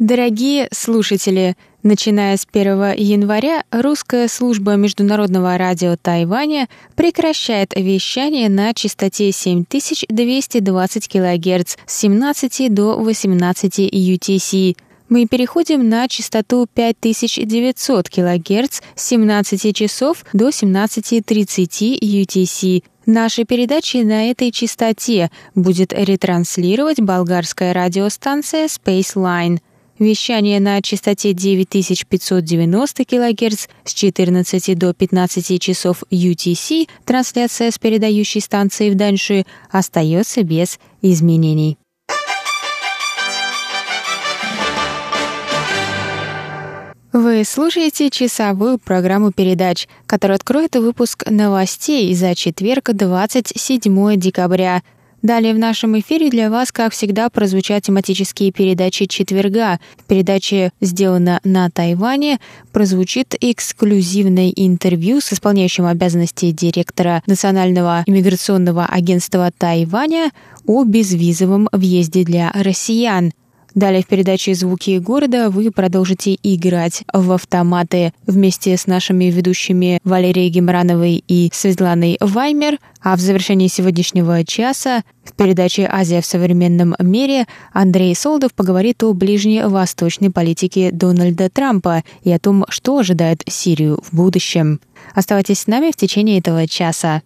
Дорогие слушатели, начиная с 1 января русская служба международного радио Тайваня прекращает вещание на частоте 7220 кГц с 17 до 18 UTC. Мы переходим на частоту 5900 кГц с 17 часов до 17.30 UTC. Наши передачи на этой частоте будет ретранслировать болгарская радиостанция Spaceline – Вещание на частоте 9590 кГц с 14 до 15 часов UTC, трансляция с передающей станции в Даньши, остается без изменений. Вы слушаете часовую программу передач, которая откроет выпуск новостей за четверг, 27 декабря – Далее в нашем эфире для вас, как всегда, прозвучат тематические передачи четверга. В передаче «Сделано на Тайване» прозвучит эксклюзивное интервью с исполняющим обязанности директора Национального иммиграционного агентства Тайваня о безвизовом въезде для россиян. Далее в передаче «Звуки города» вы продолжите играть в автоматы вместе с нашими ведущими Валерией Гемрановой и Светланой Ваймер, а в завершении сегодняшнего часа в передаче «Азия в современном мире» Андрей Солдов поговорит о ближневосточной политике Дональда Трампа и о том, что ожидает Сирию в будущем. Оставайтесь с нами в течение этого часа.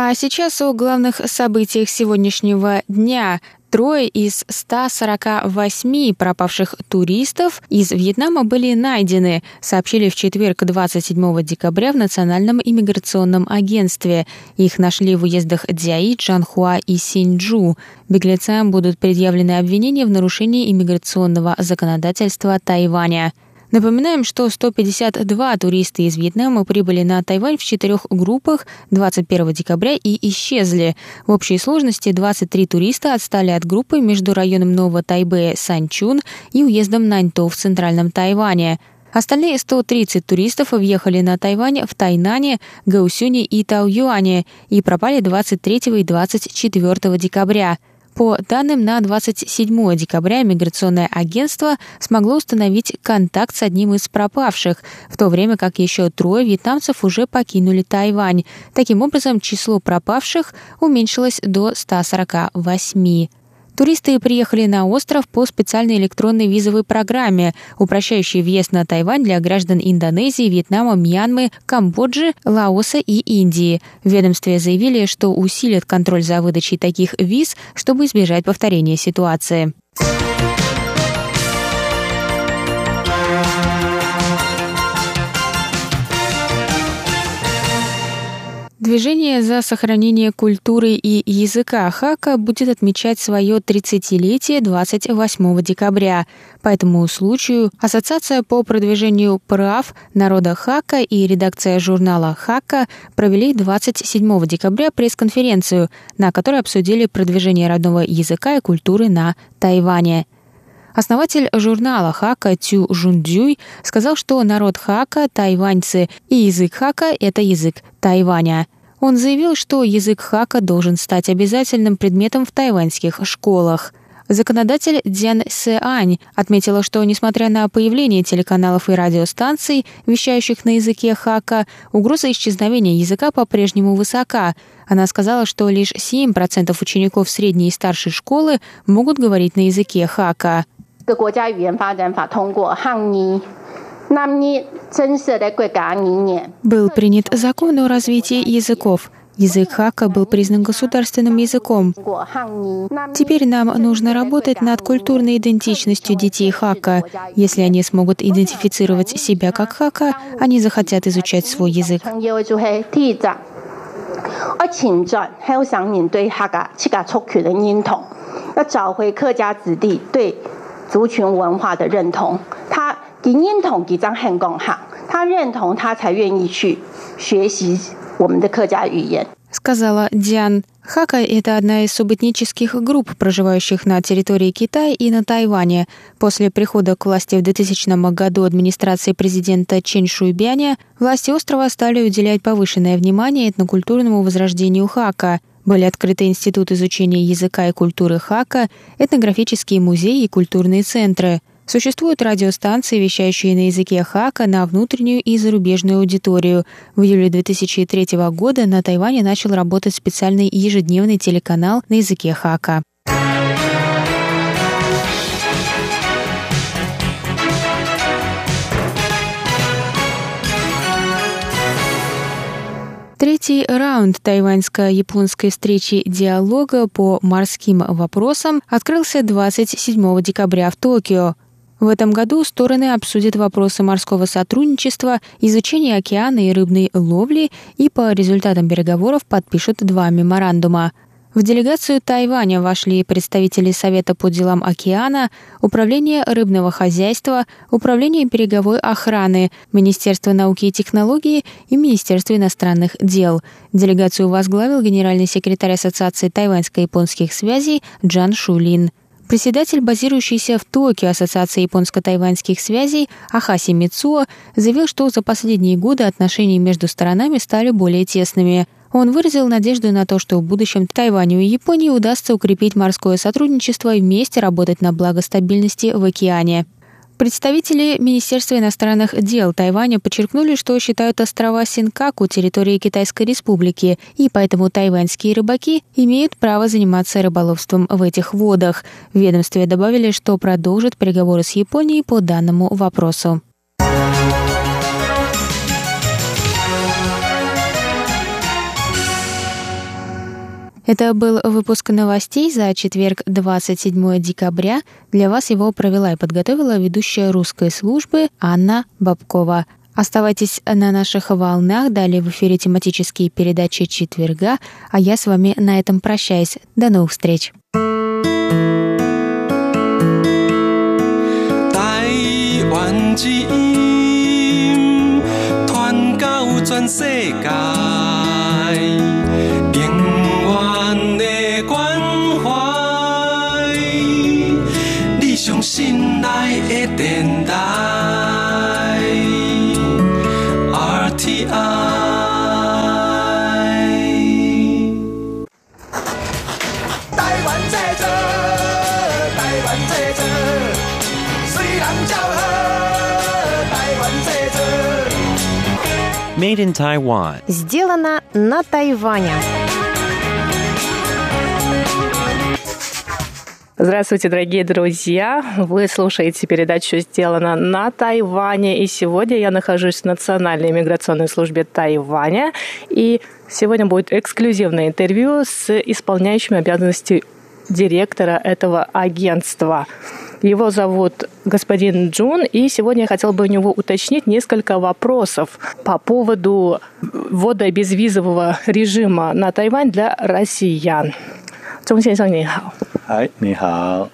А сейчас о главных событиях сегодняшнего дня. Трое из 148 пропавших туристов из Вьетнама были найдены, сообщили в четверг 27 декабря в Национальном иммиграционном агентстве. Их нашли в уездах Дзяи, Чанхуа и Синьчжу. Беглецам будут предъявлены обвинения в нарушении иммиграционного законодательства Тайваня. Напоминаем, что 152 туриста из Вьетнама прибыли на Тайвань в четырех группах 21 декабря и исчезли. В общей сложности 23 туриста отстали от группы между районом Нового Тайбэя Санчун и уездом Наньто в центральном Тайване. Остальные 130 туристов въехали на Тайвань в Тайнане, Гаусюне и Таоюане и пропали 23 и 24 декабря. По данным на 27 декабря миграционное агентство смогло установить контакт с одним из пропавших, в то время как еще трое вьетнамцев уже покинули Тайвань. Таким образом, число пропавших уменьшилось до 148. Туристы приехали на остров по специальной электронной визовой программе, упрощающей въезд на Тайвань для граждан Индонезии, Вьетнама, Мьянмы, Камбоджи, Лаоса и Индии. В ведомстве заявили, что усилят контроль за выдачей таких виз, чтобы избежать повторения ситуации. Движение за сохранение культуры и языка Хака будет отмечать свое 30-летие 28 декабря. По этому случаю Ассоциация по продвижению прав народа Хака и редакция журнала Хака провели 27 декабря пресс-конференцию, на которой обсудили продвижение родного языка и культуры на Тайване. Основатель журнала Хака Тю Жундзюй сказал, что народ Хака, тайваньцы и язык Хака – это язык Тайваня – он заявил, что язык хака должен стать обязательным предметом в тайваньских школах. Законодатель Дзян Сеань отметила, что, несмотря на появление телеканалов и радиостанций, вещающих на языке хака, угроза исчезновения языка по-прежнему высока. Она сказала, что лишь 7% учеников средней и старшей школы могут говорить на языке хака. Был принят закон о развитии языков. Язык Хака был признан государственным языком. Теперь нам нужно работать над культурной идентичностью детей Хака. Если они смогут идентифицировать себя как Хака, они захотят изучать свой язык. 我请转还有想面对客家七家族群的认同，要找回客家子弟对族群文化的认同。他给认同给张汉公行，他认同他才愿意去学习我们的客家语言。сказала Диан. Хака – это одна из субэтнических групп, проживающих на территории Китая и на Тайване. После прихода к власти в 2000 году администрации президента Чен Шуйбяня власти острова стали уделять повышенное внимание этнокультурному возрождению Хака. Были открыты Институт изучения языка и культуры Хака, этнографические музеи и культурные центры – Существуют радиостанции, вещающие на языке хака на внутреннюю и зарубежную аудиторию. В июле 2003 года на Тайване начал работать специальный ежедневный телеканал на языке хака. Третий раунд тайваньско-японской встречи диалога по морским вопросам открылся 27 декабря в Токио. В этом году стороны обсудят вопросы морского сотрудничества, изучения океана и рыбной ловли и по результатам переговоров подпишут два меморандума. В делегацию Тайваня вошли представители Совета по делам океана, Управления рыбного хозяйства, Управления береговой охраны, Министерства науки и технологий и Министерства иностранных дел. Делегацию возглавил генеральный секретарь Ассоциации тайваньско-японских связей Джан Шулин. Председатель, базирующийся в Токио Ассоциации японско-тайваньских связей Ахаси Мицуо, заявил, что за последние годы отношения между сторонами стали более тесными. Он выразил надежду на то, что в будущем Тайваню и Японии удастся укрепить морское сотрудничество и вместе работать на благо стабильности в океане. Представители Министерства иностранных дел Тайваня подчеркнули, что считают острова Синкаку территорией Китайской Республики, и поэтому тайваньские рыбаки имеют право заниматься рыболовством в этих водах. В ведомстве добавили, что продолжат переговоры с Японией по данному вопросу. Это был выпуск новостей за четверг, 27 декабря. Для вас его провела и подготовила ведущая русской службы Анна Бабкова. Оставайтесь на наших волнах, далее в эфире тематические передачи четверга, а я с вами на этом прощаюсь. До новых встреч! Тайвань 心 Made in Taiwan. Сделано на Тайване. Здравствуйте, дорогие друзья! Вы слушаете передачу «Сделано на Тайване», и сегодня я нахожусь в Национальной миграционной службе Тайваня, и сегодня будет эксклюзивное интервью с исполняющим обязанности директора этого агентства. Его зовут господин Джун, и сегодня я хотела бы у него уточнить несколько вопросов по поводу ввода безвизового режима на Тайвань для россиян. 钟先生你好。哎，你好。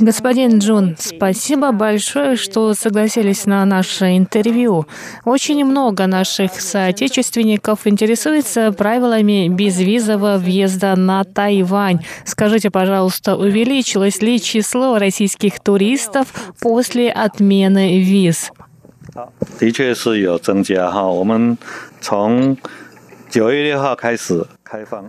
Господин Джун, спасибо большое, что согласились на наше интервью. Очень много наших соотечественников интересуется правилами безвизового въезда на Тайвань. Скажите, пожалуйста, увеличилось ли число российских туристов после отмены виз? 的确是有增加哈，我们从九月六号开始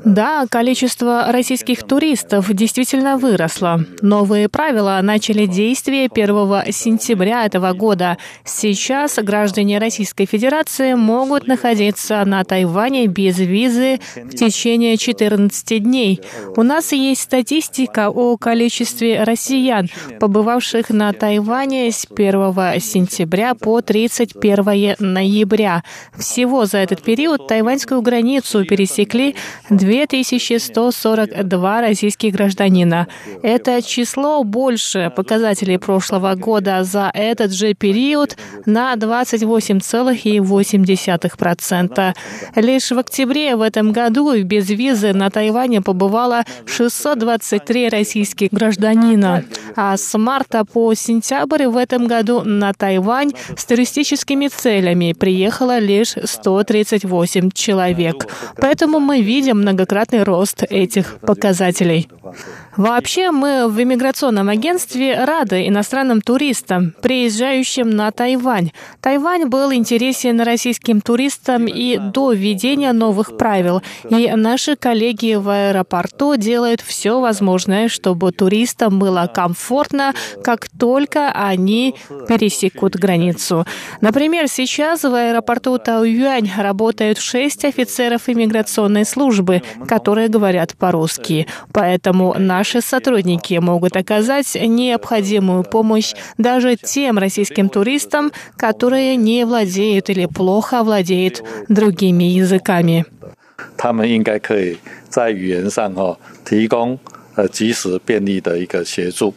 да, количество российских туристов действительно выросло. Новые правила начали действие 1 сентября этого года. Сейчас граждане Российской Федерации могут находиться на Тайване без визы в течение 14 дней. У нас есть статистика о количестве россиян, побывавших на Тайване с 1 сентября по 31 ноября. Всего за этот период тайваньскую границу пересекли 2142 российских гражданина. Это число больше показателей прошлого года за этот же период на 28,8%. Лишь в октябре в этом году без визы на Тайване побывало 623 российских гражданина, а с марта по сентябрь в этом году на Тайвань с туристическими целями приехало лишь 138 человек. Поэтому мы видим многократный рост этих показателей. Вообще мы в иммиграционном агентстве рады иностранным туристам, приезжающим на Тайвань. Тайвань был интересен российским туристам и до введения новых правил. И наши коллеги в аэропорту делают все возможное, чтобы туристам было комфортно, как только они пересекут границу. Например, сейчас в аэропорту Тауюань работают шесть офицеров иммиграционной службы, которые говорят по-русски. Поэтому наш Наши сотрудники могут оказать необходимую помощь даже тем российским туристам, которые не владеют или плохо владеют другими языками. 他们应该可以在语言上哦提供呃及时便利的一个协助。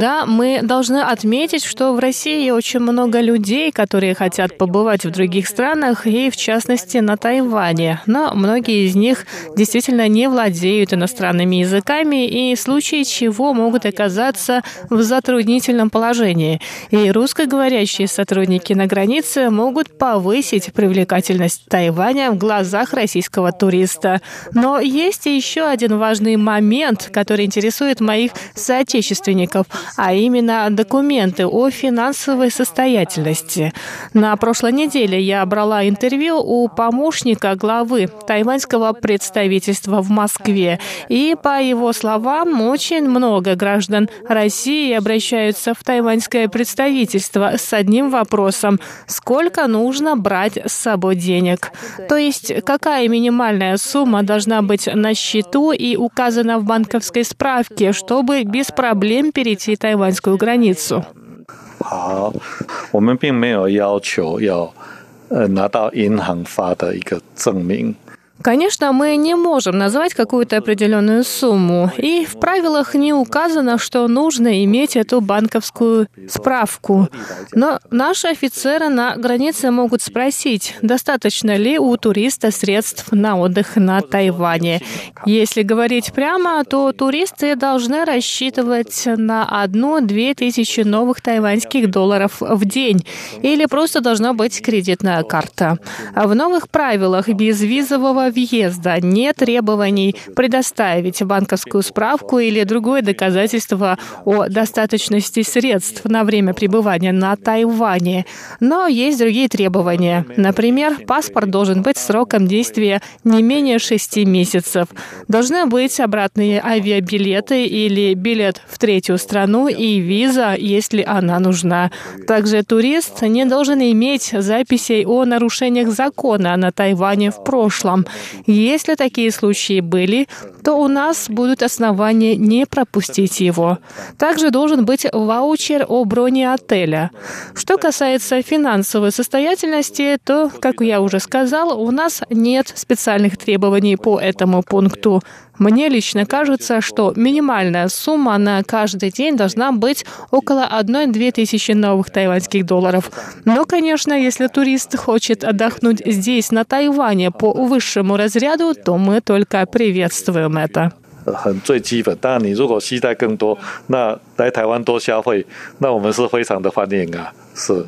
да, мы должны отметить, что в России очень много людей, которые хотят побывать в других странах, и в частности на Тайване. Но многие из них действительно не владеют иностранными языками и в случае чего могут оказаться в затруднительном положении. И русскоговорящие сотрудники на границе могут повысить привлекательность Тайваня в глазах российского туриста. Но есть еще один важный момент, который интересует моих соотечественников соотечественников, а именно документы о финансовой состоятельности. На прошлой неделе я брала интервью у помощника главы тайваньского представительства в Москве. И, по его словам, очень много граждан России обращаются в тайваньское представительство с одним вопросом – сколько нужно брать с собой денег? То есть, какая минимальная сумма должна быть на счету и указана в банковской справке, чтобы без проблем перейти тайваньскую границу. 好，Конечно, мы не можем назвать какую-то определенную сумму, и в правилах не указано, что нужно иметь эту банковскую справку. Но наши офицеры на границе могут спросить, достаточно ли у туриста средств на отдых на Тайване. Если говорить прямо, то туристы должны рассчитывать на одну-две тысячи новых тайваньских долларов в день, или просто должна быть кредитная карта. А в новых правилах безвизового въезда нет требований предоставить банковскую справку или другое доказательство о достаточности средств на время пребывания на Тайване. Но есть другие требования. Например, паспорт должен быть сроком действия не менее шести месяцев. Должны быть обратные авиабилеты или билет в третью страну и виза, если она нужна. Также турист не должен иметь записей о нарушениях закона на Тайване в прошлом. Если такие случаи были, то у нас будут основания не пропустить его. Также должен быть ваучер о броне отеля. Что касается финансовой состоятельности, то, как я уже сказал, у нас нет специальных требований по этому пункту. Мне лично кажется, что минимальная сумма на каждый день должна быть около 1-2 тысячи новых тайваньских долларов. Но, конечно, если турист хочет отдохнуть здесь, на Тайване, по высшему разряду, то мы только приветствуем это. 很最基本，当然你如果期待更多，那来台湾多消费，那我们是非常的欢迎啊，是。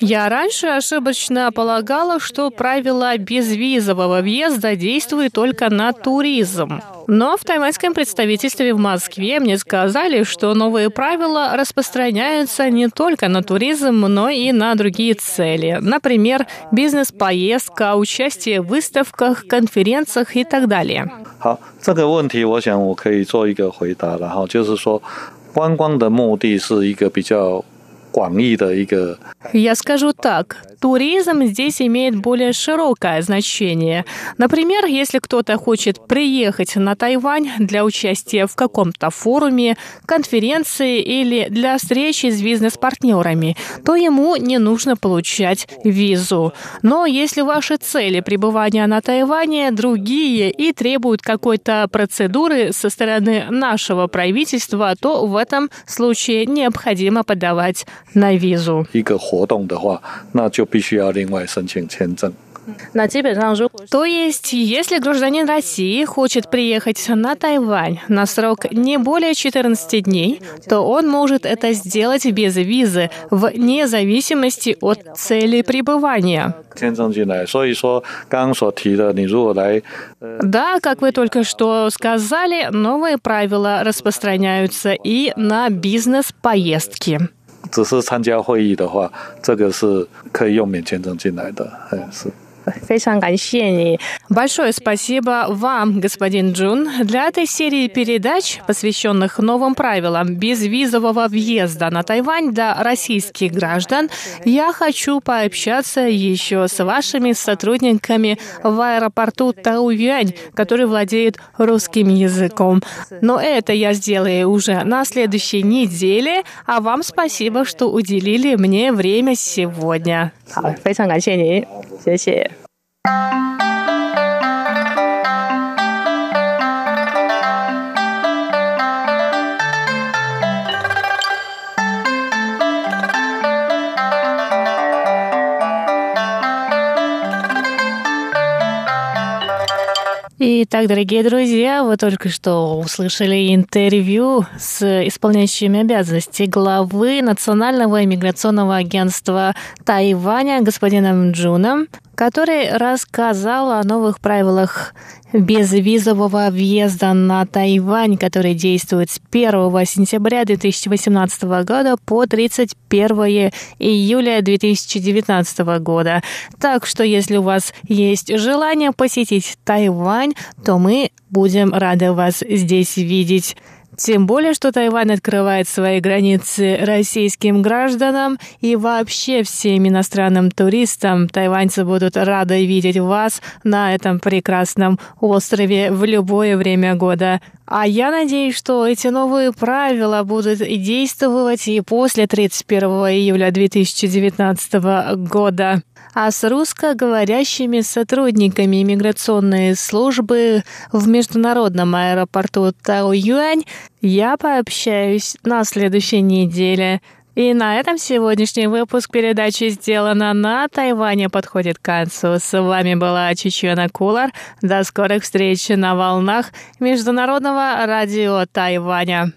Я раньше ошибочно полагала, что правило безвизового въезда действует только на туризм. Но в тайваньском представительстве в Москве мне сказали, что новые правила распространяются не только на туризм, но и на другие цели. Например, бизнес-поездка, участие в выставках, конференциях и так далее. 好，这个问题我想我可以做一个回答了哈，就是说，观光的目的是一个比较 广义的一个。 я скажу так, туризм здесь имеет более широкое значение. Например, если кто-то хочет приехать на Тайвань для участия в каком-то форуме, конференции или для встречи с бизнес-партнерами, то ему не нужно получать визу. Но если ваши цели пребывания на Тайване другие и требуют какой-то процедуры со стороны нашего правительства, то в этом случае необходимо подавать на визу. 一个活动的话，那就必须要另外申请签证。 То есть, если гражданин России хочет приехать на Тайвань на срок не более 14 дней, то он может это сделать без визы, вне зависимости от цели пребывания. 签证进来，所以说刚刚所提的，你如果来 Да, как вы только что сказали, новые правила распространяются и на бизнес-поездки. 只是参加会议的话，这个是可以用免签证进来的，哎，是。Большое спасибо вам, господин Джун, для этой серии передач, посвященных новым правилам безвизового въезда на Тайвань для российских граждан. Я хочу пообщаться еще с вашими сотрудниками в аэропорту Тауюань, который владеет русским языком. Но это я сделаю уже на следующей неделе, а вам спасибо, что уделили мне время сегодня. 好，非常感谢您，谢谢。Итак, дорогие друзья, вы только что услышали интервью с исполняющим обязанности главы Национального иммиграционного агентства Тайваня господином Джуном, который рассказал о новых правилах безвизового въезда на Тайвань, который действует с 1 сентября 2018 года по 31 июля 2019 года. Так что, если у вас есть желание посетить Тайвань, то мы будем рады вас здесь видеть. Тем более, что Тайвань открывает свои границы российским гражданам и вообще всем иностранным туристам. Тайваньцы будут рады видеть вас на этом прекрасном острове в любое время года. А я надеюсь, что эти новые правила будут действовать и после 31 июля 2019 года. А с русскоговорящими сотрудниками иммиграционной службы в международном аэропорту Таоюань я пообщаюсь на следующей неделе. И на этом сегодняшний выпуск передачи «Сделано на Тайване» подходит к концу. С вами была Чечена Кулар. До скорых встреч на волнах Международного радио Тайваня.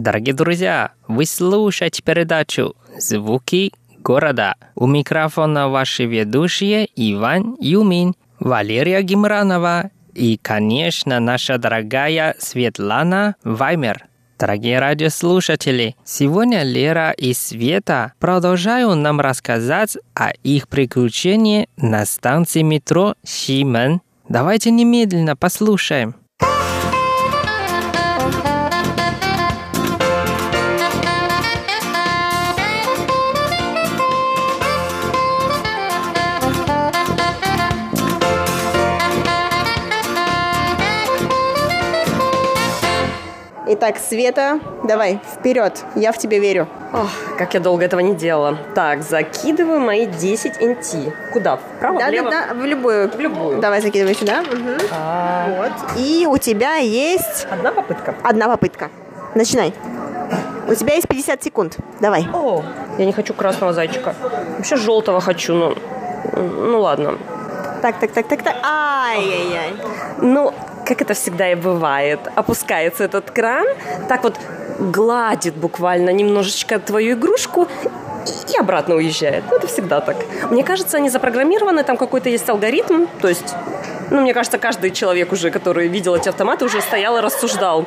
Дорогие друзья, вы слушаете передачу «Звуки города». У микрофона ваши ведущие Иван Юмин, Валерия Гимранова и, конечно, наша дорогая Светлана Ваймер. Дорогие радиослушатели, сегодня Лера и Света продолжают нам рассказать о их приключении на станции метро Шимен. Давайте немедленно послушаем. Итак, Света, давай, вперед, я в тебя верю. Ох, как я долго этого не делала. Так, закидываю мои 10 NT. Куда? Вправо, Да, влево? да, да, в любую. В любую. Давай закидывай сюда. А, Вот. И у тебя есть Одна попытка. одна попытка. Начинай. У тебя есть 50 секунд. Давай. О, я не хочу красного зайчика. Вообще желтого хочу, но... Ну ладно. Так, так, так, так, так. Ай-яй-яй. Ну, как это всегда и бывает, опускается этот кран, так вот гладит буквально немножечко твою игрушку и обратно уезжает. Ну, это всегда так. Мне кажется, они запрограммированы, там какой-то есть алгоритм, то есть Ну, мне кажется, каждый человек уже, который видел эти автоматы, уже стоял и рассуждал,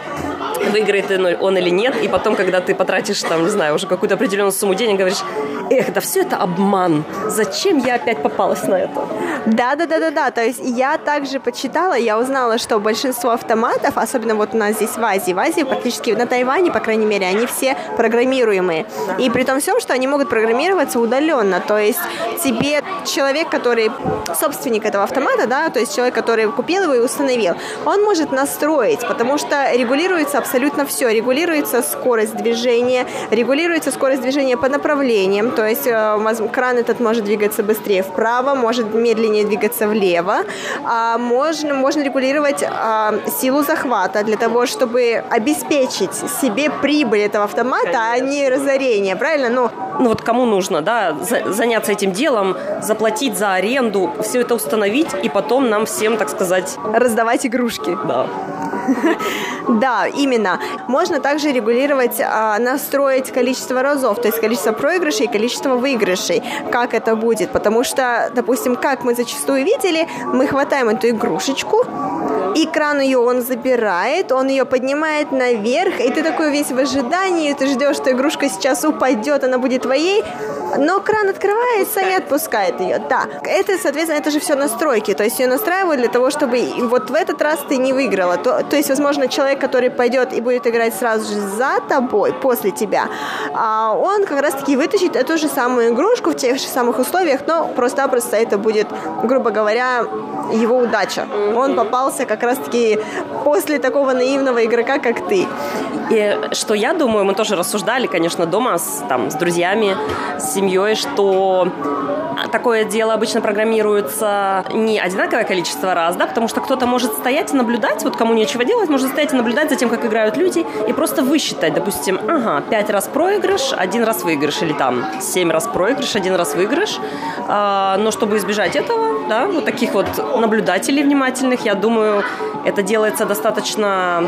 выиграет он или нет. И потом, когда ты потратишь, там, не знаю, уже какую-то определенную сумму денег, говоришь, эх, да все это обман. Зачем я опять попалась на это? Да, да, да, да, да. То есть я также почитала, я узнала, что большинство автоматов, особенно вот у нас здесь в Азии, в Азии практически на Тайване, по крайней мере, они все программируемые. И при том всем, что они могут программироваться удаленно. То есть тебе человек, который собственник этого автомата, да, то есть человек, который купил его и установил, он может настроить, потому что регулируется абсолютно все. Регулируется скорость движения, регулируется скорость движения по направлениям, то есть э, кран этот может двигаться быстрее вправо, может медленнее двигаться влево. А можно, можно регулировать а, силу захвата для того, чтобы обеспечить себе прибыль этого автомата, Конечно. а не разорение, правильно? Ну, ну вот кому нужно, да, заняться этим делом, заплатить за аренду, все это установить и потом нам всем, так сказать... Раздавать игрушки. Да. Да, именно. Можно также регулировать, а, настроить количество разов, то есть количество проигрышей и количество выигрышей. Как это будет? Потому что, допустим, как мы зачастую видели, мы хватаем эту игрушечку, и кран ее он забирает, он ее поднимает наверх, и ты такой весь в ожидании, ты ждешь, что игрушка сейчас упадет, она будет твоей, но кран открывается и отпускает ее. Да, это, соответственно, это же все настройки, то есть ее настраивают для того, чтобы вот в этот раз ты не выиграла. То, то есть, возможно, человек, который пойдет и будет играть сразу же за тобой, после тебя, а он как раз-таки вытащит эту же самую игрушку в тех же самых условиях, но просто-напросто это будет, грубо говоря, его удача. Он попался как раз-таки после такого наивного игрока, как ты. И что я думаю, мы тоже рассуждали, конечно, дома с, там, с друзьями, с семьей, что такое дело обычно программируется не одинаковое количество раз, да, потому что кто-то может стоять и наблюдать, вот кому нечего делать, может стоять и наблюдать за тем, как играют люди, и просто высчитать, допустим, ага, пять раз проигрыш, один раз выигрыш, или там семь раз проигрыш, один раз выигрыш. А, но чтобы избежать этого, да, вот таких вот наблюдателей внимательных, я думаю, это делается достаточно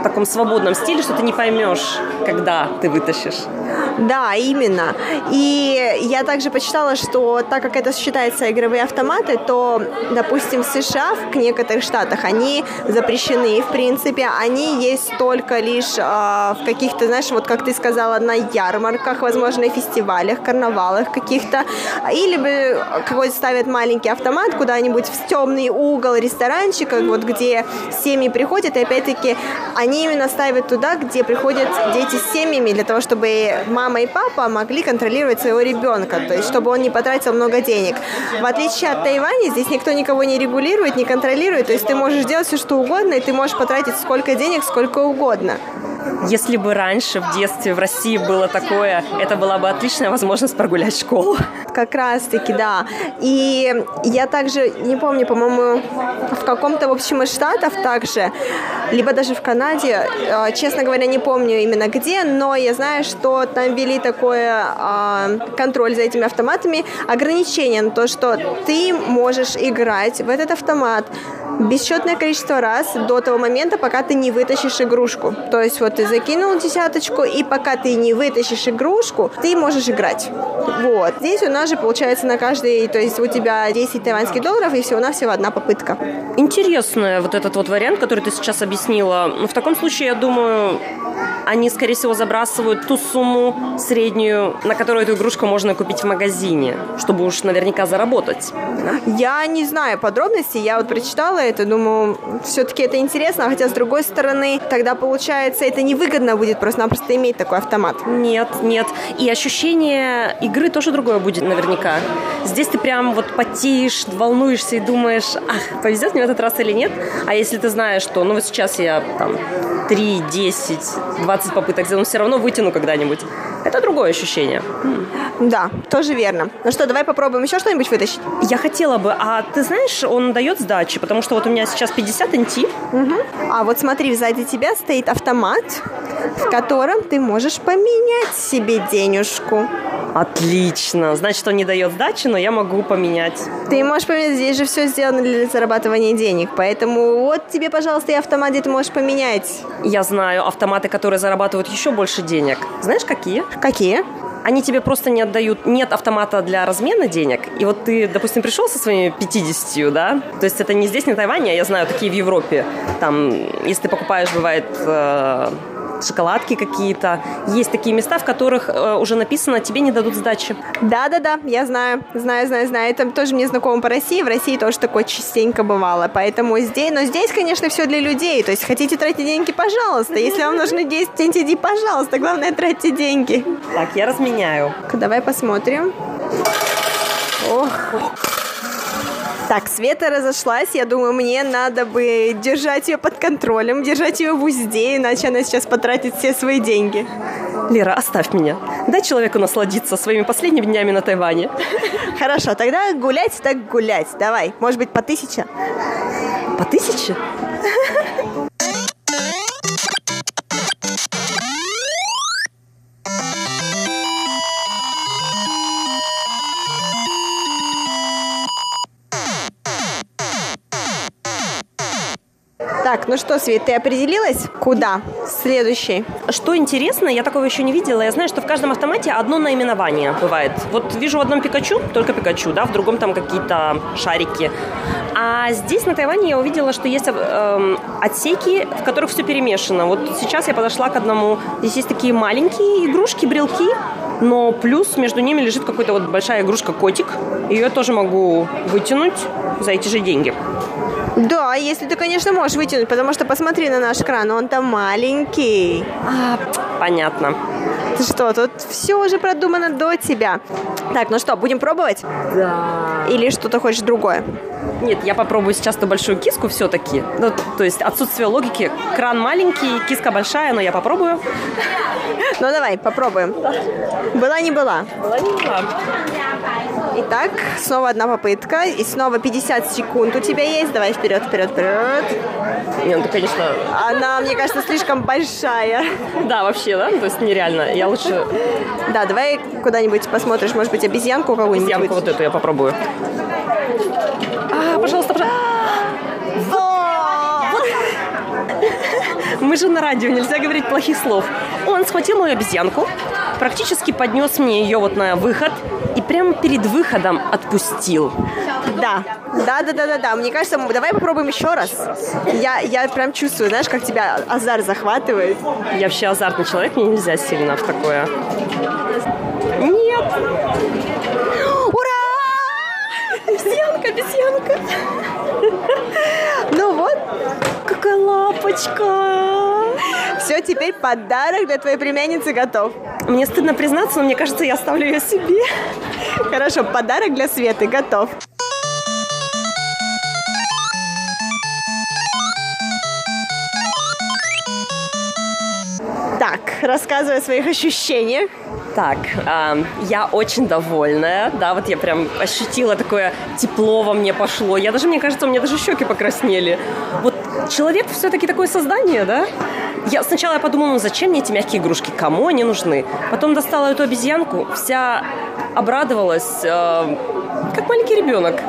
в таком свободном стиле, что ты не поймешь, когда ты вытащишь. Да, именно. И я также почитала, что так как это считается игровые автоматы, то, допустим, в США, в некоторых штатах, они запрещены, в принципе, они есть только лишь э, в каких-то, знаешь, вот как ты сказала, на ярмарках, возможно, фестивалях, карнавалах каких-то, или бы какой-то ставят маленький автомат куда-нибудь в темный угол ресторанчика, вот где семьи приходят, и опять-таки они именно ставят туда, где приходят дети с семьями, для того, чтобы мама и папа могли контролировать своего ребенка, то есть чтобы он не потратил много денег. В отличие от Тайваня, здесь никто никого не регулирует, не контролирует, то есть ты можешь делать все, что угодно, и ты можешь потратить сколько денег, сколько угодно. Если бы раньше в детстве в России было такое, это была бы отличная возможность прогулять школу. Как раз-таки, да. И я также, не помню, по-моему, в каком-то, в общем, из штатов также, либо даже в Канаде, э, честно говоря, не помню именно где, но я знаю, что там ввели такое а, контроль за этими автоматами, ограничение на то, что ты можешь играть в этот автомат бесчетное количество раз до того момента, пока ты не вытащишь игрушку. То есть вот ты закинул десяточку, и пока ты не вытащишь игрушку, ты можешь играть. Вот. Здесь у нас же получается на каждый, то есть у тебя 10 тайваньских долларов, и всего-навсего одна попытка. Интересно вот этот вот вариант, который ты сейчас объяснила. Ну, в таком случае, я думаю, они, скорее всего, забрасывают ту сумму среднюю, на которую эту игрушку можно купить в магазине, чтобы уж наверняка заработать. Я не знаю подробностей, я вот прочитала это, думаю, все-таки это интересно, хотя, с другой стороны, тогда, получается, это невыгодно будет просто-напросто иметь такой автомат. Нет, нет. И ощущение игры тоже другое будет наверняка. Здесь ты прям вот потеешь, волнуешься и думаешь, ах, повезет мне в этот раз или нет. А если ты знаешь, что, ну вот сейчас я там 3, 10, 20 попыток сделаю, все равно вытяну когда-нибудь. Это другое ощущение. Да, тоже верно. Ну что, давай попробуем еще что-нибудь вытащить? Я хотела бы. А ты знаешь, он дает сдачи, потому что вот у меня сейчас 50 NT. Угу. А вот смотри, сзади тебя стоит автомат, в котором ты можешь поменять себе денежку. Отлично. Значит, он не дает сдачи, но я могу поменять. Ты можешь поменять. Здесь же все сделано для зарабатывания денег. Поэтому вот тебе, пожалуйста, и автомат, где ты можешь поменять. Я знаю автоматы, которые зарабатывают еще больше денег. Знаешь, какие? Какие? они тебе просто не отдают, нет автомата для размена денег, и вот ты, допустим, пришел со своими 50, да, то есть это не здесь, не Тайване, а я знаю, такие в Европе, там, если ты покупаешь, бывает, э, шоколадки какие-то. Есть такие места, в которых э, уже написано, тебе не дадут сдачи. Да-да-да, я знаю, знаю, знаю, знаю. Это тоже мне знакомо по России. В России тоже такое частенько бывало. Поэтому здесь, но здесь, конечно, все для людей. То есть хотите тратить деньги, пожалуйста. Если вам нужны 10 NTD, пожалуйста. Главное, тратьте деньги. Так, я разменяю. Давай посмотрим. Ох. Так, Света разошлась. Я думаю, мне надо бы держать ее под контролем, держать ее в узде, иначе она сейчас потратит все свои деньги. Лера, оставь меня. Дай человеку насладиться своими последними днями на Тайване. Хорошо, тогда гулять так гулять. Давай, может быть, по тысяче? По тысяче? Так, ну что, Свет, ты определилась? Куда? Следующий. Что интересно, я такого еще не видела. Я знаю, что в каждом автомате одно наименование бывает. Вот вижу в одном Пикачу, только Пикачу, да, в другом там какие-то шарики. А здесь, на Тайване, я увидела, что есть э, отсеки, в которых все перемешано. Вот сейчас я подошла к одному. Здесь есть такие маленькие игрушки, брелки, но плюс между ними лежит какая-то вот большая игрушка котик. Ее тоже могу вытянуть за эти же деньги. Да, если ты, конечно, можешь вытянуть, потому что посмотри на наш кран, он там маленький. А, понятно. Что, тут все уже продумано до тебя. Так, ну что, будем пробовать? Да. Или что-то хочешь другое? Нет, я попробую сейчас ту большую киску все-таки. Ну, то есть отсутствие логики. Кран маленький, киска большая, но я попробую. Ну давай, попробуем. Была не была. Была не была. Итак, снова одна попытка. И снова 50 секунд у тебя есть. Давай вперед, вперед, вперед. Не, ну, конечно... Она, мне кажется, слишком большая. Да, вообще, да? То есть нереально. Я лучше... Да, давай куда-нибудь посмотришь, может быть, обезьянку какую-нибудь. Обезьянку вот эту я попробую. А, пожалуйста, пожалуйста. Мы же на радио, нельзя говорить плохих слов. Он схватил мою обезьянку, практически поднес мне ее вот на выход и прямо перед выходом отпустил. Да, да, да, да, да, да. Мне кажется, давай попробуем еще раз. Я, я прям чувствую, знаешь, как тебя азарт захватывает. Я вообще азартный человек, мне нельзя сильно в такое. Нет! Ура! Обезьянка, обезьянка! Ну вот, Какая лапочка! Все, теперь подарок для твоей племянницы готов. Мне стыдно признаться, но мне кажется, я оставлю ее себе. Хорошо, подарок для Светы готов. Так, рассказывай о своих ощущениях. Так, а, я очень довольная, да, вот я прям ощутила такое тепло во мне пошло. Я даже, мне кажется, у меня даже щеки покраснели. Вот человек все-таки такое создание, да? Я сначала я подумала, ну зачем мне эти мягкие игрушки, кому они нужны? Потом достала эту обезьянку, вся обрадовалась, э, как маленький ребенок.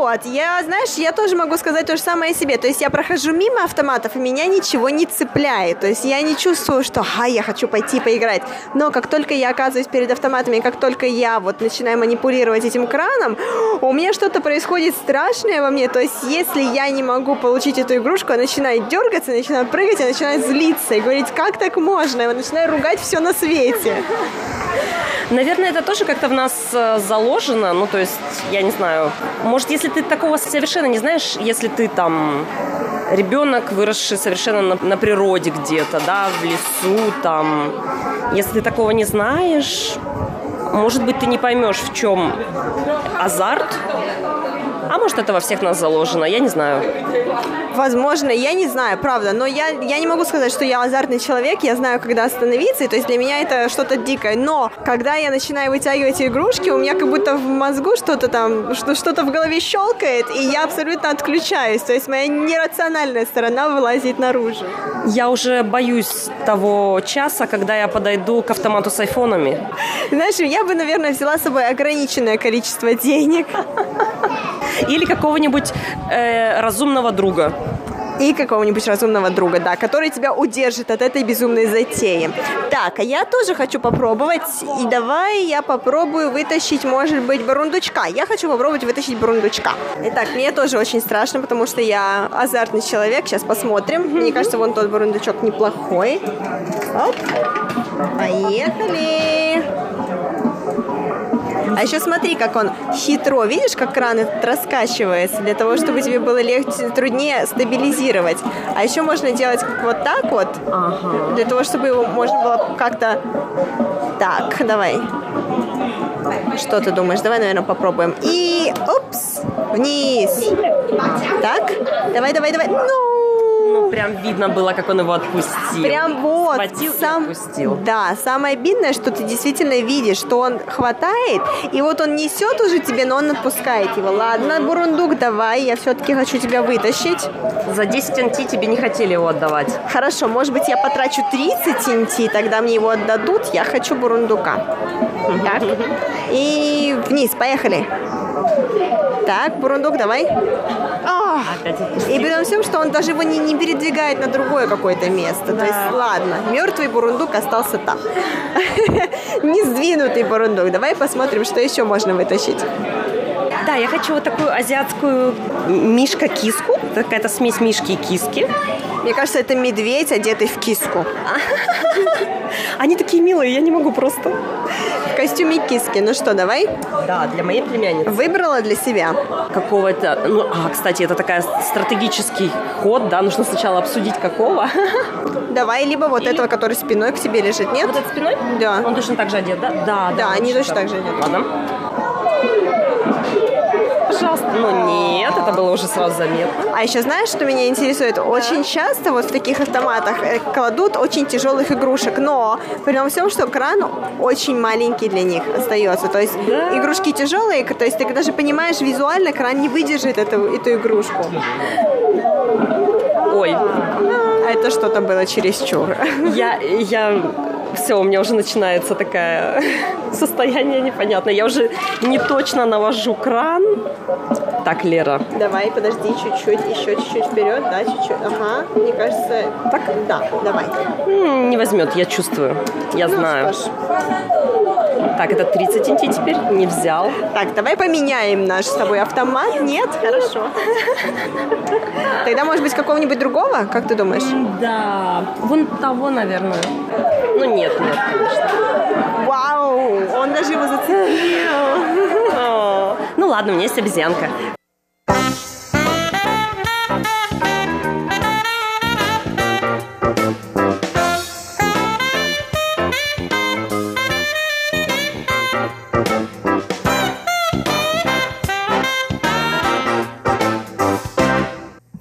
Вот, я, знаешь, я тоже могу сказать то же самое о себе. То есть я прохожу мимо автоматов, и меня ничего не цепляет. То есть я не чувствую, что «ха, я хочу пойти поиграть». Но как только я оказываюсь перед автоматами, как только я вот начинаю манипулировать этим краном, у меня что-то происходит страшное во мне. То есть если я не могу получить эту игрушку, я начинаю дергаться, начинаю прыгать, я начинаю злиться и говорить, как так можно? Я начинаю ругать все на свете. Наверное, это тоже как-то в нас э, заложено. Ну, то есть, я не знаю. Может, если ты такого совершенно не знаешь, если ты там ребенок, выросший совершенно на, на природе где-то, да, в лесу, там, если ты такого не знаешь, может быть, ты не поймешь, в чем азарт, а может, это во всех нас заложено, я не знаю. Возможно, я не знаю, правда, но я, я не могу сказать, что я азартный человек, я знаю, когда остановиться, и то есть для меня это что-то дикое, но когда я начинаю вытягивать игрушки, у меня как будто в мозгу что-то там, что- что-то в голове щелкает, и я абсолютно отключаюсь, то есть моя нерациональная сторона вылазит наружу. Я уже боюсь того часа, когда я подойду к автомату с айфонами. Знаешь, я бы, наверное, взяла с собой ограниченное количество денег. Или какого-нибудь э, разумного друга. И какого-нибудь разумного друга, да, который тебя удержит от этой безумной затеи. Так, а я тоже хочу попробовать. И давай я попробую вытащить, может быть, бурундучка. Я хочу попробовать вытащить бурундучка. Итак, мне тоже очень страшно, потому что я азартный человек. Сейчас посмотрим. Мне кажется, вон тот бурундучок неплохой. Оп. Поехали. А еще смотри, как он хитро, видишь, как кран этот раскачивается, для того, чтобы тебе было легче, труднее стабилизировать. А еще можно делать вот так вот, Ага. для того, чтобы его можно было как-то... Так, давай. Что ты думаешь? Давай, наверное, попробуем. И, упс, вниз. Так, давай, давай, давай. Ну, прям видно было, как он его отпустил. Прям вот. Схватил сам, и отпустил. Да, самое обидное, что ты действительно видишь, что он хватает, и вот он несет уже тебе, но он отпускает его. Ладно, бурундук, давай, я все-таки хочу тебя вытащить. За 10 NT тебе не хотели его отдавать. Хорошо, может быть, я потрачу 30 инти, тогда мне его отдадут. Я хочу бурундука. Так. И вниз, поехали. Так, бурундук, давай. А, и при том всем, что он даже его не, не передвигает на другое какое-то место. То есть, ладно, мертвый бурундук остался там. Не сдвинутый бурундук. Давай посмотрим, что еще можно вытащить. Да, я хочу вот такую азиатскую мишка-киску. Какая-то смесь мишки и киски. Мне кажется, это медведь, одетый в киску. Они такие милые, я не могу просто. Костюме киски. Ну что, давай. Да, для моей племянницы. Выбрала для себя. Какого-то... Ну, а, кстати, это такая стратегический ход, да? Нужно сначала обсудить, какого. Давай либо вот этого, который спиной к тебе лежит, нет? Вот этот спиной? Да. Он точно так же одет, да? Да, Да, он они точно так же одеты. Ладно. Пожалуйста. Ну нет, это было уже сразу заметно. А еще знаешь, что меня интересует? Очень часто вот в таких автоматах э, кладут очень тяжелых игрушек, но при том всем, что кран очень маленький для них остается. То есть игрушки тяжелые, то есть ты даже понимаешь, визуально кран не выдержит эту, эту игрушку. Ой, А это что-то было чересчур. я, я, все, у меня уже начинается такое состояние непонятное. Я уже не точно навожу кран. Так, Лера, Давай, подожди, чуть-чуть, еще чуть-чуть вперед, да, чуть-чуть. Ага, мне кажется, так, да, давай. не возьмет, я чувствую, я знаю. Ну, что ж. Так, это 30 инти теперь, не взял. Так, давай поменяем наш с тобой автомат. Нет? Хорошо. Тогда, может быть, какого-нибудь другого, как ты думаешь? Да, вон того, наверное. Ну нет, нет, конечно. Вау, он даже его зацепил. О, Ну ладно, у меня есть обезьянка.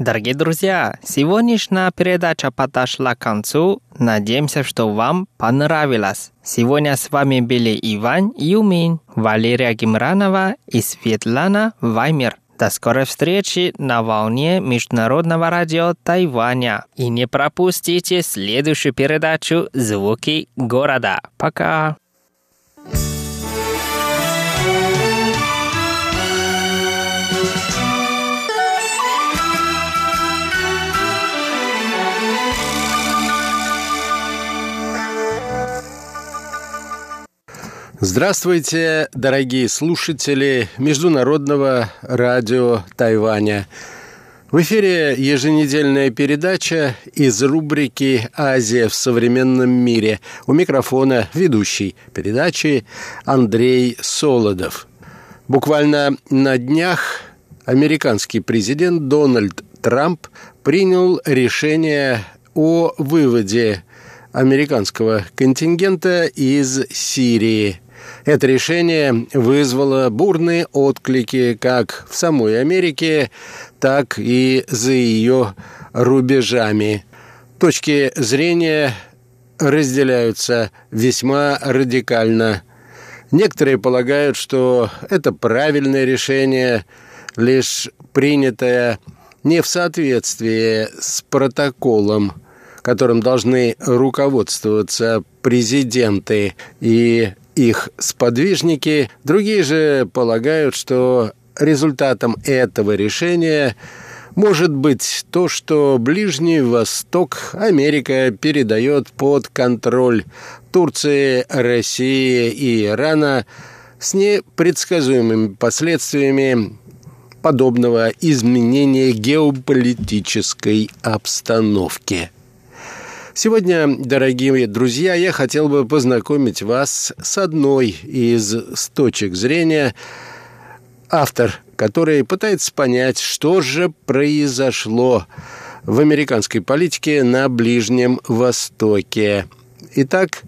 Дорогие друзья, сегодняшняя передача подошла к концу. Надеемся, что вам понравилось. Сегодня с вами были Иван Юмин, Валерия Гимранова и Светлана Ваймер. До скорой встречи на волне Международного радио Тайваня. И не пропустите следующую передачу «Звуки города». Пока! Здравствуйте, дорогие слушатели Международного радио Тайваня. В эфире еженедельная передача из рубрики «Азия в современном мире». У микрофона ведущий передачи Андрей Солодов. Буквально на днях американский президент Дональд Трамп принял решение о выводе американского контингента из Сирии. Это решение вызвало бурные отклики как в самой Америке, так и за ее рубежами. Точки зрения разделяются весьма радикально. Некоторые полагают, что это правильное решение, лишь принятое не в соответствии с протоколом, которым должны руководствоваться президенты и их сподвижники. Другие же полагают, что результатом этого решения может быть то, что Ближний Восток Америка передает под контроль Турции, России и Ирана с непредсказуемыми последствиями подобного изменения геополитической обстановки. Сегодня, дорогие друзья, я хотел бы познакомить вас с одной из точек зрения, автор который пытается понять, что же произошло в американской политике на Ближнем Востоке. Итак,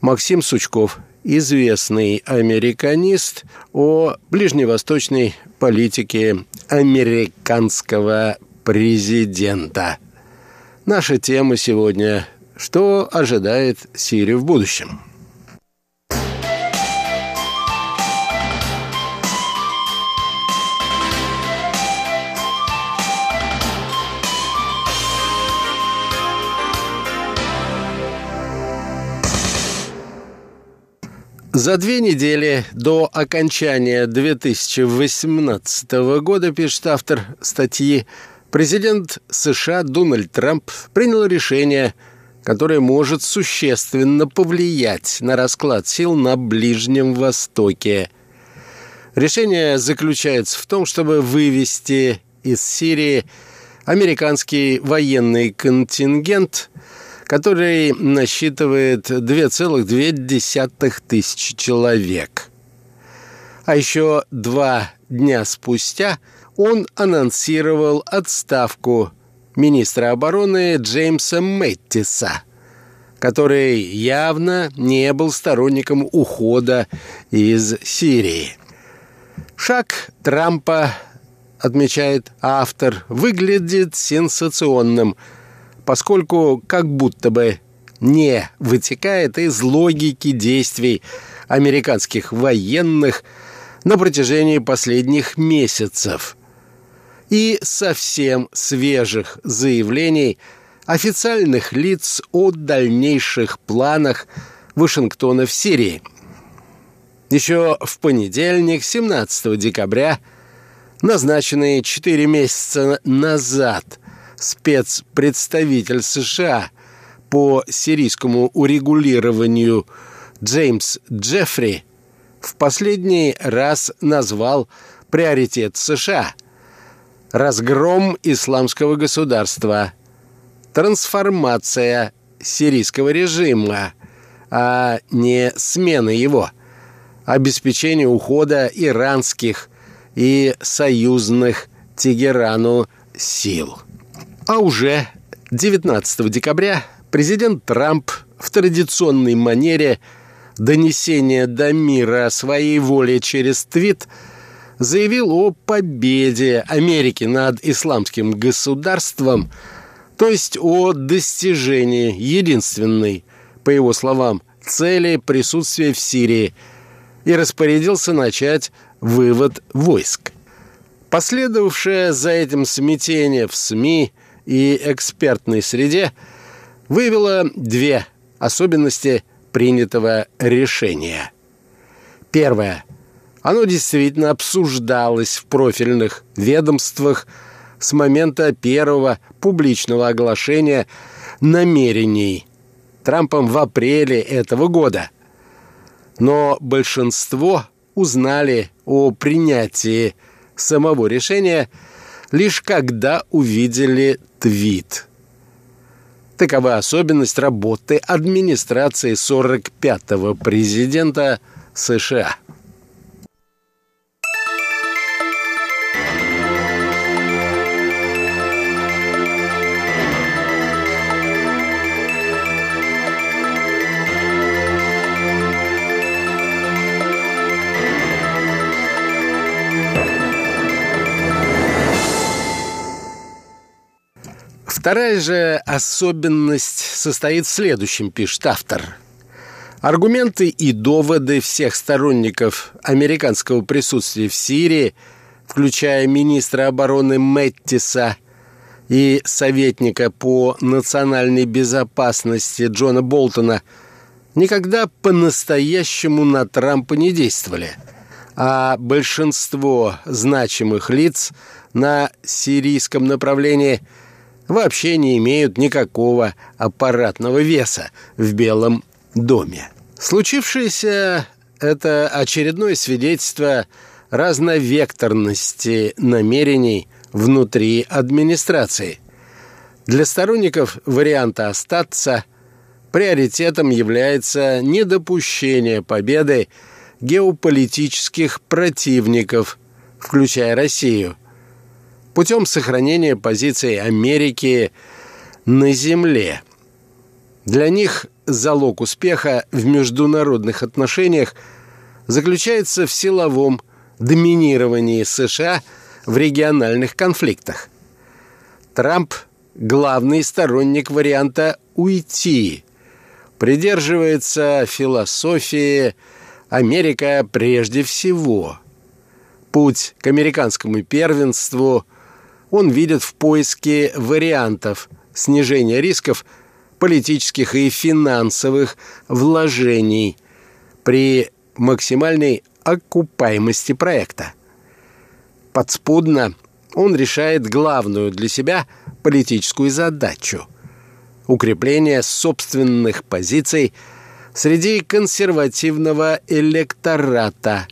Максим Сучков, известный американист о ближневосточной политике американского президента. Наша тема сегодня – что ожидает Сирию в будущем? За две недели до окончания 2018 года, пишет автор статьи, президент США Дональд Трамп принял решение, которое может существенно повлиять на расклад сил на Ближнем Востоке. Решение заключается в том, чтобы вывести из Сирии американский военный контингент – который насчитывает 2,2 тысячи человек. А еще два дня спустя он анонсировал отставку министра обороны Джеймса Мэттиса, который явно не был сторонником ухода из Сирии. Шаг Трампа, отмечает автор, выглядит сенсационным – поскольку как будто бы не вытекает из логики действий американских военных на протяжении последних месяцев и совсем свежих заявлений официальных лиц о дальнейших планах Вашингтона в Сирии. Еще в понедельник, 17 декабря, назначенные четыре месяца назад спецпредставитель США по сирийскому урегулированию Джеймс Джеффри в последний раз назвал приоритет США – разгром исламского государства, трансформация сирийского режима, а не смена его, обеспечение ухода иранских и союзных Тегерану сил. А уже 19 декабря президент Трамп в традиционной манере донесения до мира своей воле через твит заявил о победе Америки над исламским государством, то есть о достижении единственной, по его словам, цели присутствия в Сирии и распорядился начать вывод войск. Последовавшее за этим смятение в СМИ – и экспертной среде выявила две особенности принятого решения. Первое. Оно действительно обсуждалось в профильных ведомствах с момента первого публичного оглашения намерений Трампом в апреле этого года. Но большинство узнали о принятии самого решения лишь когда увидели твит. Такова особенность работы администрации 45-го президента США. Вторая же особенность состоит в следующем, пишет автор. Аргументы и доводы всех сторонников американского присутствия в Сирии, включая министра обороны Мэттиса и советника по национальной безопасности Джона Болтона, никогда по-настоящему на Трампа не действовали. а большинство значимых лиц на сирийском направлении вообще не имеют никакого аппаратного веса в Белом доме. Случившееся – это очередное свидетельство разновекторности намерений внутри администрации. Для сторонников варианта «остаться» приоритетом является недопущение победы геополитических противников, включая Россию, путем сохранения позиций Америки на Земле. Для них залог успеха в международных отношениях заключается в силовом доминировании США в региональных конфликтах. Трамп – главный сторонник варианта «уйти», придерживается философии «Америка прежде всего». Путь к американскому первенству он видит в поиске вариантов снижения рисков политических и финансовых вложений при максимальной окупаемости проекта. Подспудно он решает главную для себя политическую задачу – укрепление собственных позиций среди консервативного электората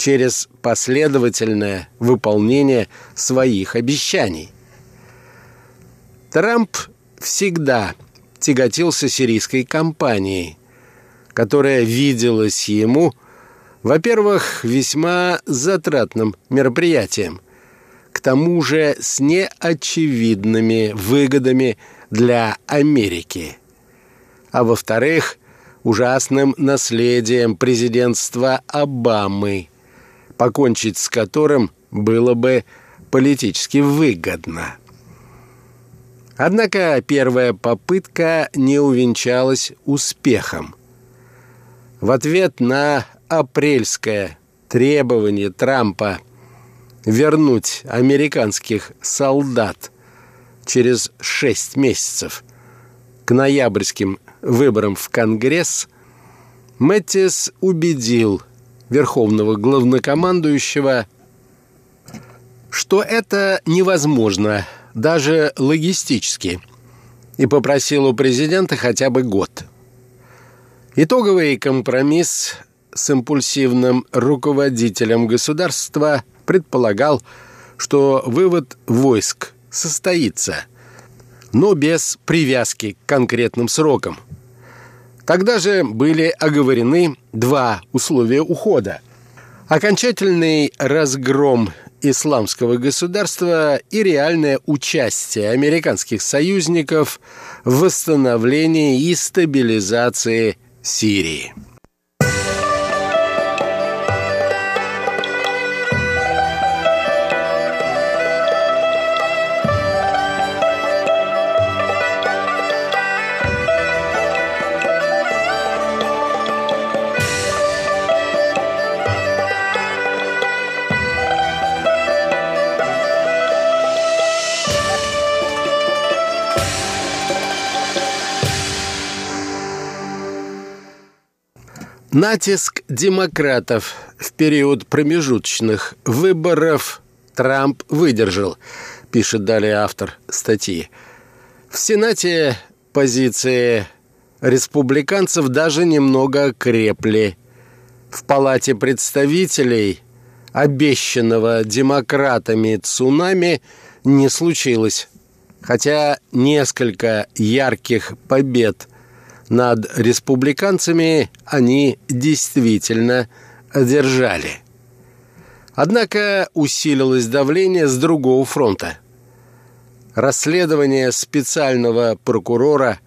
через последовательное выполнение своих обещаний. Трамп всегда тяготился сирийской кампанией, которая виделась ему – во-первых, весьма затратным мероприятием. К тому же с неочевидными выгодами для Америки. А во-вторых, ужасным наследием президентства Обамы, покончить с которым было бы политически выгодно. Однако первая попытка не увенчалась успехом. В ответ на апрельское требование Трампа вернуть американских солдат через шесть месяцев к ноябрьским выборам в Конгресс, Мэттис убедил верховного главнокомандующего, что это невозможно даже логистически, и попросил у президента хотя бы год. Итоговый компромисс с импульсивным руководителем государства предполагал, что вывод войск состоится, но без привязки к конкретным срокам. Тогда же были оговорены два условия ухода. Окончательный разгром исламского государства и реальное участие американских союзников в восстановлении и стабилизации Сирии. Натиск демократов в период промежуточных выборов Трамп выдержал, пишет далее автор статьи. В Сенате позиции республиканцев даже немного крепли. В Палате представителей обещанного демократами цунами не случилось, хотя несколько ярких побед над республиканцами они действительно одержали. Однако усилилось давление с другого фронта. Расследование специального прокурора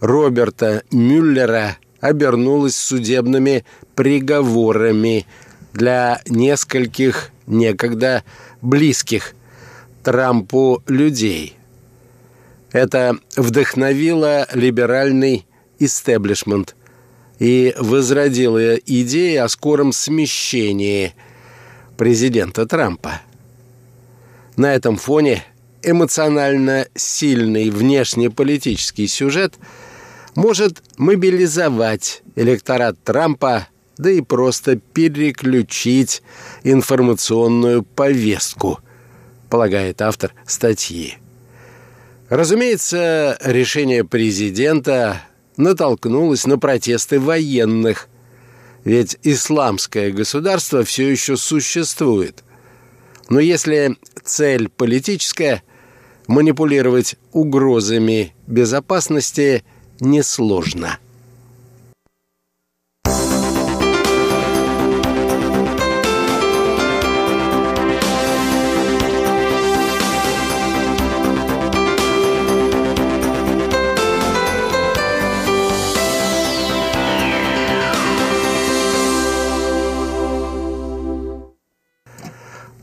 Роберта Мюллера обернулось судебными приговорами для нескольких некогда близких Трампу людей. Это вдохновило либеральный истеблишмент и возродила идеи о скором смещении президента Трампа. На этом фоне эмоционально сильный внешнеполитический сюжет может мобилизовать электорат Трампа да и просто переключить информационную повестку, полагает автор статьи. Разумеется, решение президента натолкнулось на протесты военных, ведь исламское государство все еще существует. Но если цель политическая, манипулировать угрозами безопасности несложно.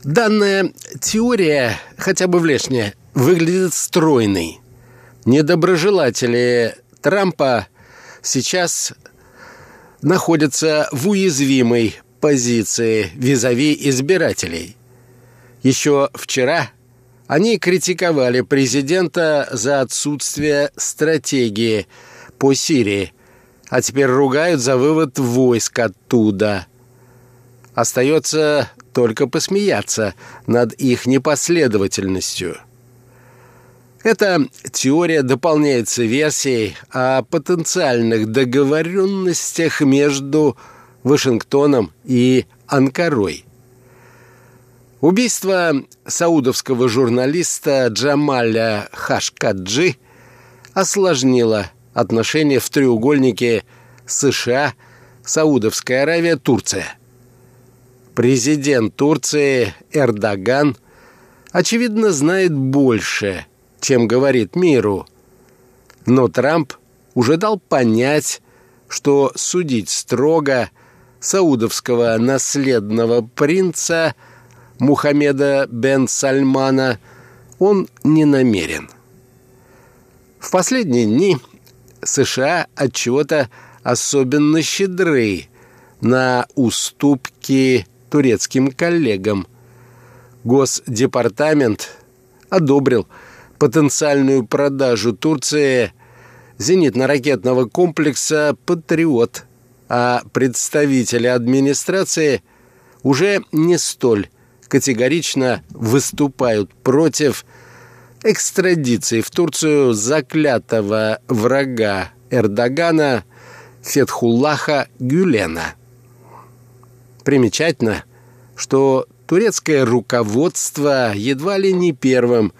Данная теория, хотя бы внешне, выглядит стройной. Недоброжелатели Трампа сейчас находятся в уязвимой позиции визави избирателей. Еще вчера они критиковали президента за отсутствие стратегии по Сирии, а теперь ругают за вывод войск оттуда. Остается только посмеяться над их непоследовательностью. Эта теория дополняется версией о потенциальных договоренностях между Вашингтоном и Анкарой. Убийство саудовского журналиста Джамаля Хашкаджи осложнило отношения в треугольнике США, Саудовская Аравия, Турция. Президент Турции Эрдоган, очевидно, знает больше, чем говорит миру. Но Трамп уже дал понять, что судить строго саудовского наследного принца Мухаммеда бен Сальмана он не намерен. В последние дни США от чего-то особенно щедры на уступки турецким коллегам. Госдепартамент одобрил потенциальную продажу Турции зенитно-ракетного комплекса «Патриот», а представители администрации уже не столь категорично выступают против экстрадиции в Турцию заклятого врага Эрдогана Фетхуллаха Гюлена. Примечательно, что турецкое руководство едва ли не первым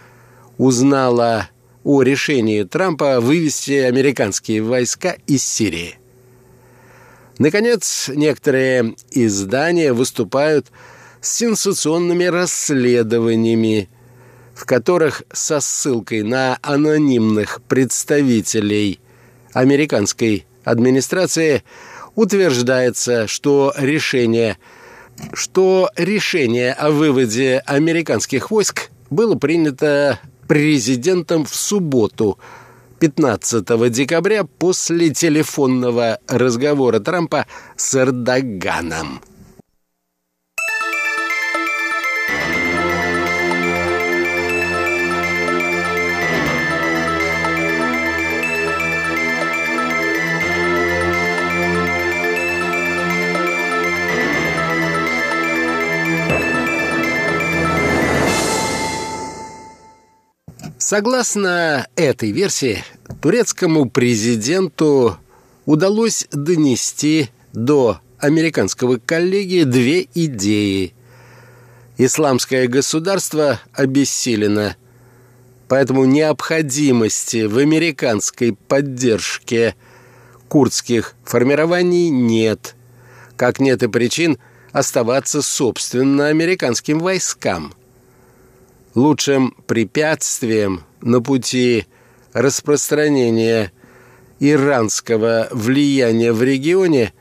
узнало о решении Трампа вывести американские войска из Сирии. Наконец, некоторые издания выступают с сенсационными расследованиями, в которых со ссылкой на анонимных представителей американской администрации утверждается, что решение, что решение о выводе американских войск было принято президентом в субботу, 15 декабря, после телефонного разговора Трампа с Эрдоганом. Согласно этой версии, турецкому президенту удалось донести до американского коллеги две идеи. Исламское государство обессилено, поэтому необходимости в американской поддержке курдских формирований нет, как нет и причин оставаться собственно американским войскам – лучшим препятствием на пути распространения иранского влияния в регионе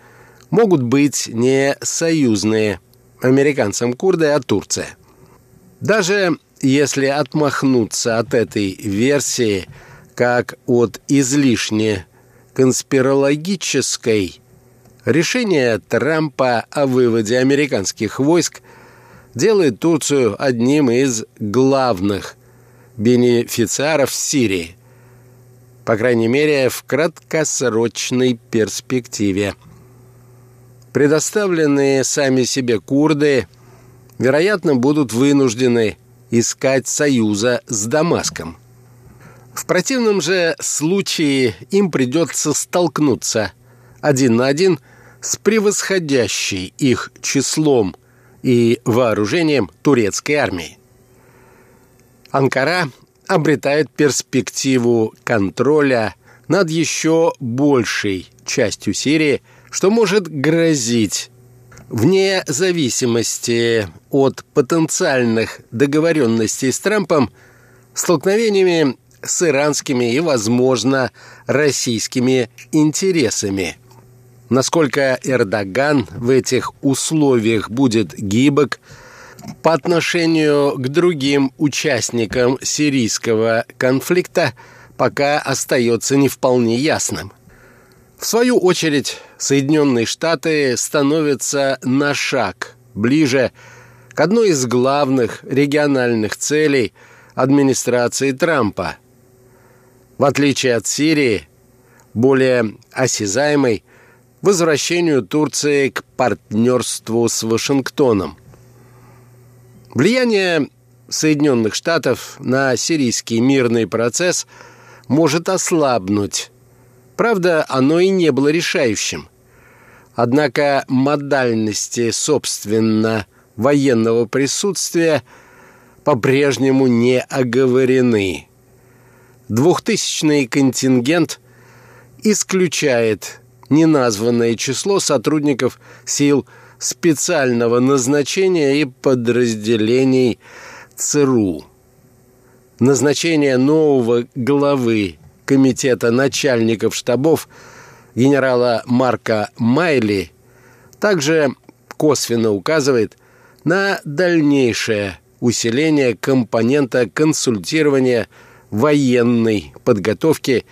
могут быть не союзные американцам курды, а Турция. Даже если отмахнуться от этой версии как от излишне конспирологической, решение Трампа о выводе американских войск делает Турцию одним из главных бенефициаров Сирии, по крайней мере, в краткосрочной перспективе. предоставленные сами себе курды, вероятно, будут вынуждены искать союза с Дамаском. В противном же случае им придется столкнуться один на один с превосходящей их числом и вооружением турецкой армии. Анкара обретает перспективу контроля над еще большей частью Сирии, что может грозить вне зависимости от потенциальных договоренностей с Трампом столкновениями с иранскими и, возможно, российскими интересами. Насколько Эрдоган в этих условиях будет гибок по отношению к другим участникам сирийского конфликта, пока остается не вполне ясным. В свою очередь, Соединенные Штаты становятся на шаг ближе к одной из главных региональных целей администрации Трампа. В отличие от Сирии, более осязаемой возвращению Турции к партнерству с Вашингтоном. Влияние Соединенных Штатов на сирийский мирный процесс может ослабнуть Правда, оно и не было решающим. Однако модальности, собственно, военного присутствия по-прежнему не оговорены. Двухтысячный контингент исключает неназванное число сотрудников сил специального назначения и подразделений ЦРУ. Назначение нового главы комитета начальников штабов генерала Марка Майли также косвенно указывает на дальнейшее усиление компонента консультирования военной подготовки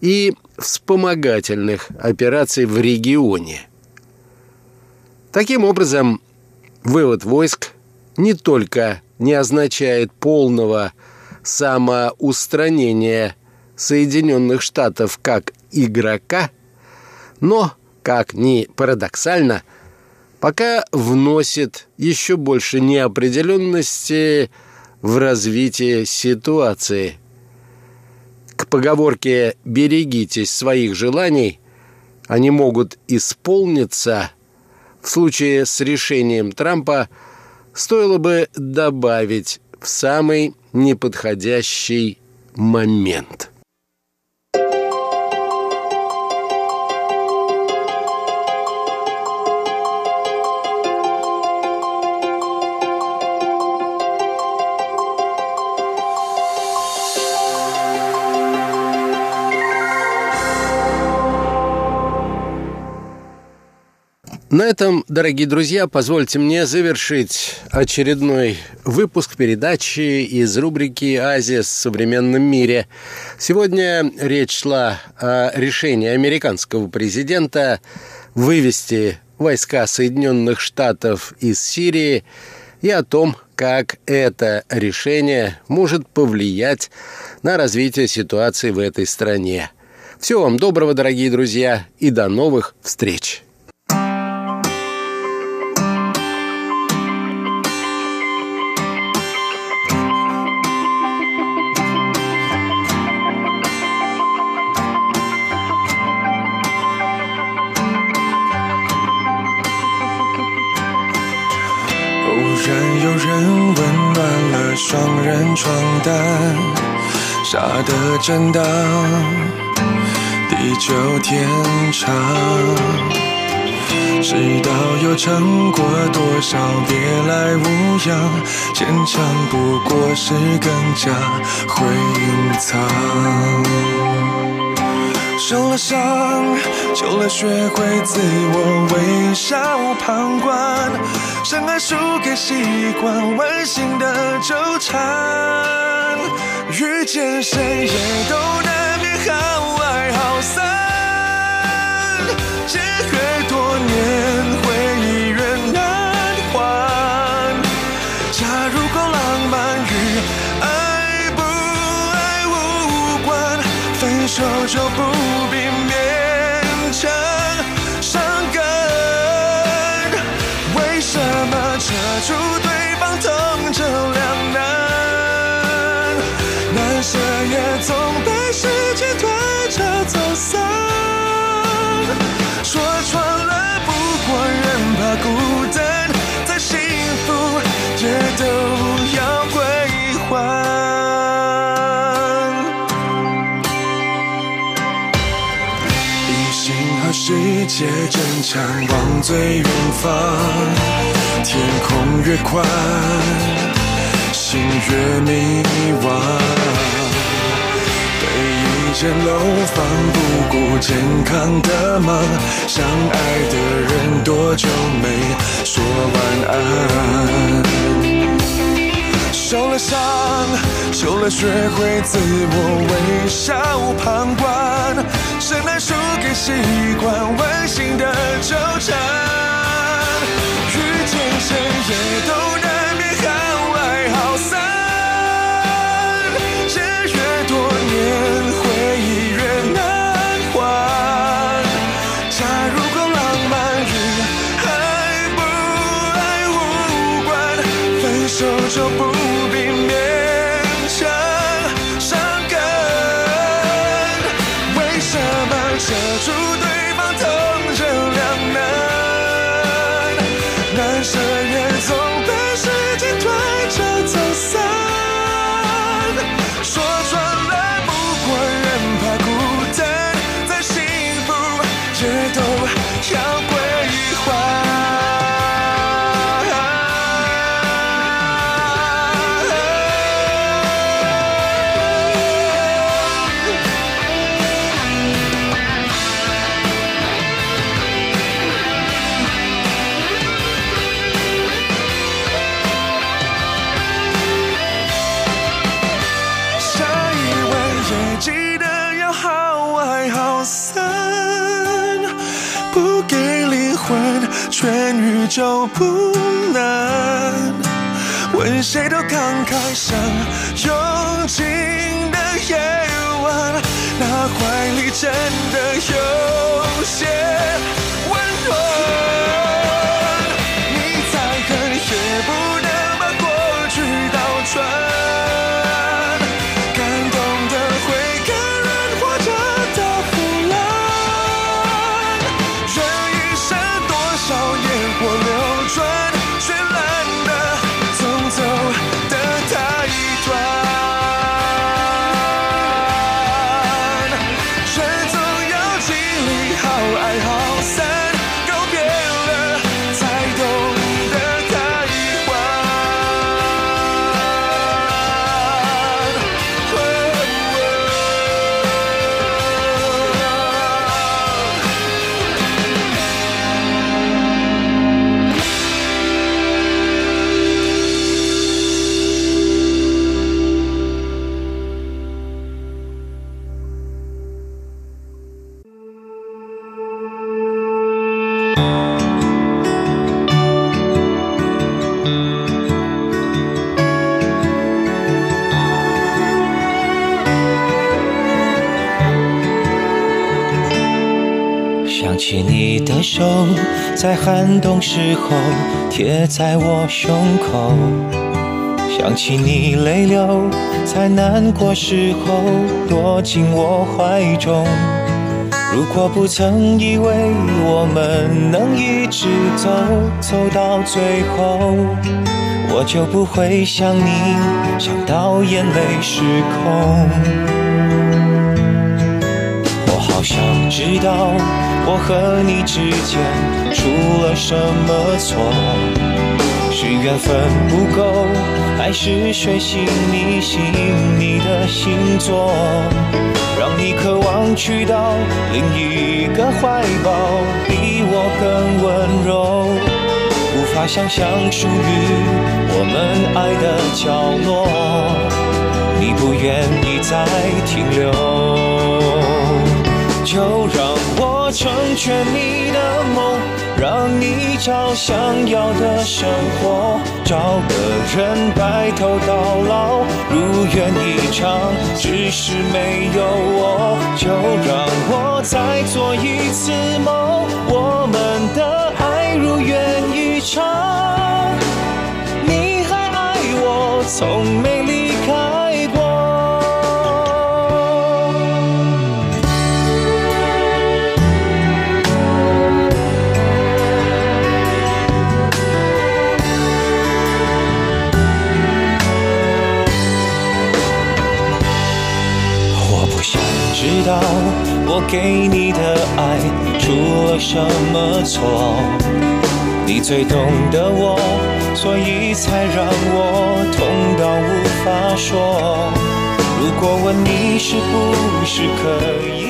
и вспомогательных операций в регионе. Таким образом, вывод войск не только не означает полного самоустранения Соединенных Штатов как игрока, но, как ни парадоксально, пока вносит еще больше неопределенности в развитие ситуации. К поговорке «берегитесь своих желаний» они могут исполниться в случае с решением Трампа стоило бы добавить в самый неподходящий момент. На этом, дорогие друзья, позвольте мне завершить очередной выпуск передачи из рубрики «Азия в современном мире». Сегодня речь шла о решении американского президента вывести войска Соединенных Штатов из Сирии и о том, как это решение может повлиять на развитие ситуации в этой стране. Всего вам доброго, дорогие друзья, и до новых встреч! 双人床单下的震荡，地久天长。知道又撑过多少别来无恙，坚强不过是更加会隐藏。受了伤，久了学会自我微笑旁观，深爱输给习惯，温馨的纠缠，遇见谁也都难免好爱好散，结合多年总被时间推着走散，说穿了，不过人怕孤单，再幸福也都要归还。一心和世界争抢往最远方，天空越宽，心越迷惘。间楼房，不顾健康的忙，相爱的人多久没说晚安？受了伤，受了学会自我微笑旁观，谁能输给习惯温馨的纠缠？遇见谁也都难就不难，问谁都慷慨，像用尽的夜晚，那怀里真的有些温暖。在寒冬时候贴在我胸口，想起你泪流在难过时候躲进我怀中。如果不曾以为我们能一直走走到最后，我就不会想你想到眼泪失控。我好想知道我和你之间出了什么错，是缘分不够，还是水星逆行你的星座，让你渴望去到另一个怀抱，比我更温柔，无法想象属于我们爱的角落，你不愿意再停留。就让我成全你的梦，让你找想要的生活，找个人白头到老，如愿以偿。只是没有我，就让我再做一次梦，我们的爱如愿以偿。你还爱我，从没离知道我给你的爱出了什么错？你最懂得我，所以才让我痛到无法说。如果问你是不是可以。